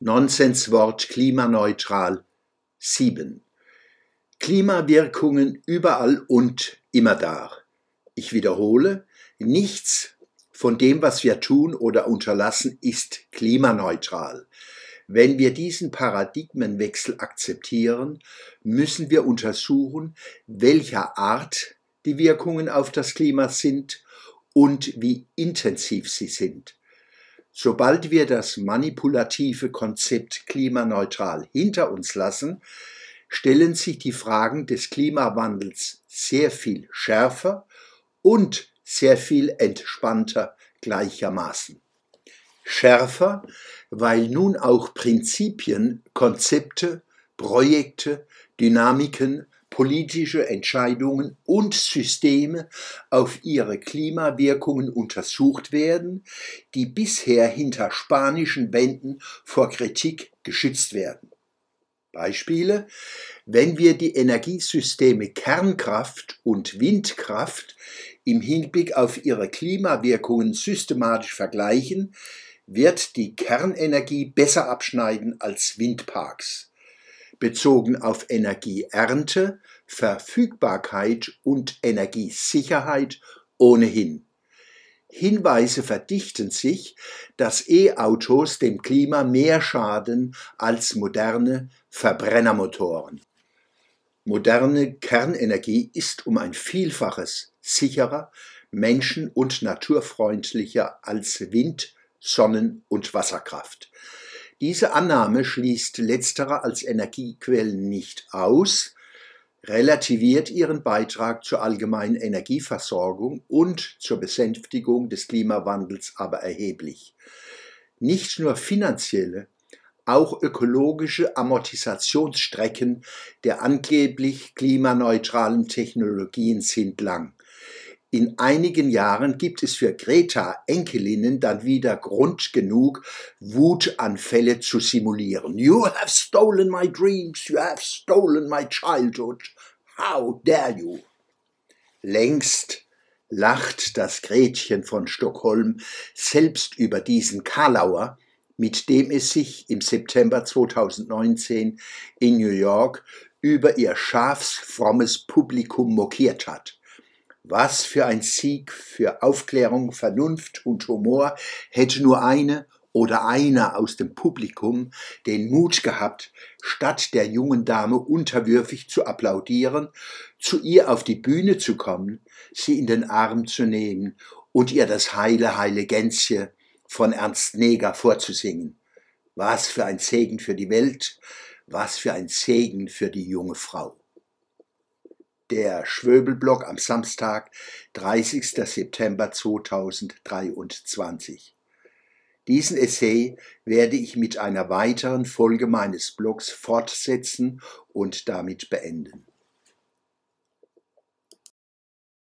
Nonsenswort klimaneutral 7. Klimawirkungen überall und immer da. Ich wiederhole, nichts von dem, was wir tun oder unterlassen, ist klimaneutral. Wenn wir diesen Paradigmenwechsel akzeptieren, müssen wir untersuchen, welcher Art die Wirkungen auf das Klima sind und wie intensiv sie sind. Sobald wir das manipulative Konzept klimaneutral hinter uns lassen, stellen sich die Fragen des Klimawandels sehr viel schärfer und sehr viel entspannter gleichermaßen. Schärfer, weil nun auch Prinzipien, Konzepte, Projekte, Dynamiken politische Entscheidungen und Systeme auf ihre Klimawirkungen untersucht werden, die bisher hinter spanischen Wänden vor Kritik geschützt werden. Beispiele, wenn wir die Energiesysteme Kernkraft und Windkraft im Hinblick auf ihre Klimawirkungen systematisch vergleichen, wird die Kernenergie besser abschneiden als Windparks bezogen auf Energieernte, Verfügbarkeit und Energiesicherheit ohnehin. Hinweise verdichten sich, dass E-Autos dem Klima mehr schaden als moderne Verbrennermotoren. Moderne Kernenergie ist um ein Vielfaches sicherer, menschen- und naturfreundlicher als Wind, Sonnen- und Wasserkraft. Diese Annahme schließt letztere als Energiequellen nicht aus, relativiert ihren Beitrag zur allgemeinen Energieversorgung und zur Besänftigung des Klimawandels aber erheblich. Nicht nur finanzielle, auch ökologische Amortisationsstrecken der angeblich klimaneutralen Technologien sind lang. In einigen Jahren gibt es für Greta Enkelinnen dann wieder Grund genug, Wutanfälle zu simulieren. You have stolen my dreams, you have stolen my childhood. How dare you? Längst lacht das Gretchen von Stockholm selbst über diesen Karlauer, mit dem es sich im September 2019 in New York über ihr schafsfrommes Publikum mokiert hat. Was für ein Sieg für Aufklärung, Vernunft und Humor. Hätte nur eine oder einer aus dem Publikum den Mut gehabt, statt der jungen Dame unterwürfig zu applaudieren, zu ihr auf die Bühne zu kommen, sie in den Arm zu nehmen und ihr das Heile, heile Gänzje von Ernst Neger vorzusingen. Was für ein Segen für die Welt, was für ein Segen für die junge Frau der Schwöbelblock am Samstag, 30. September 2023. Diesen Essay werde ich mit einer weiteren Folge meines Blogs fortsetzen und damit beenden.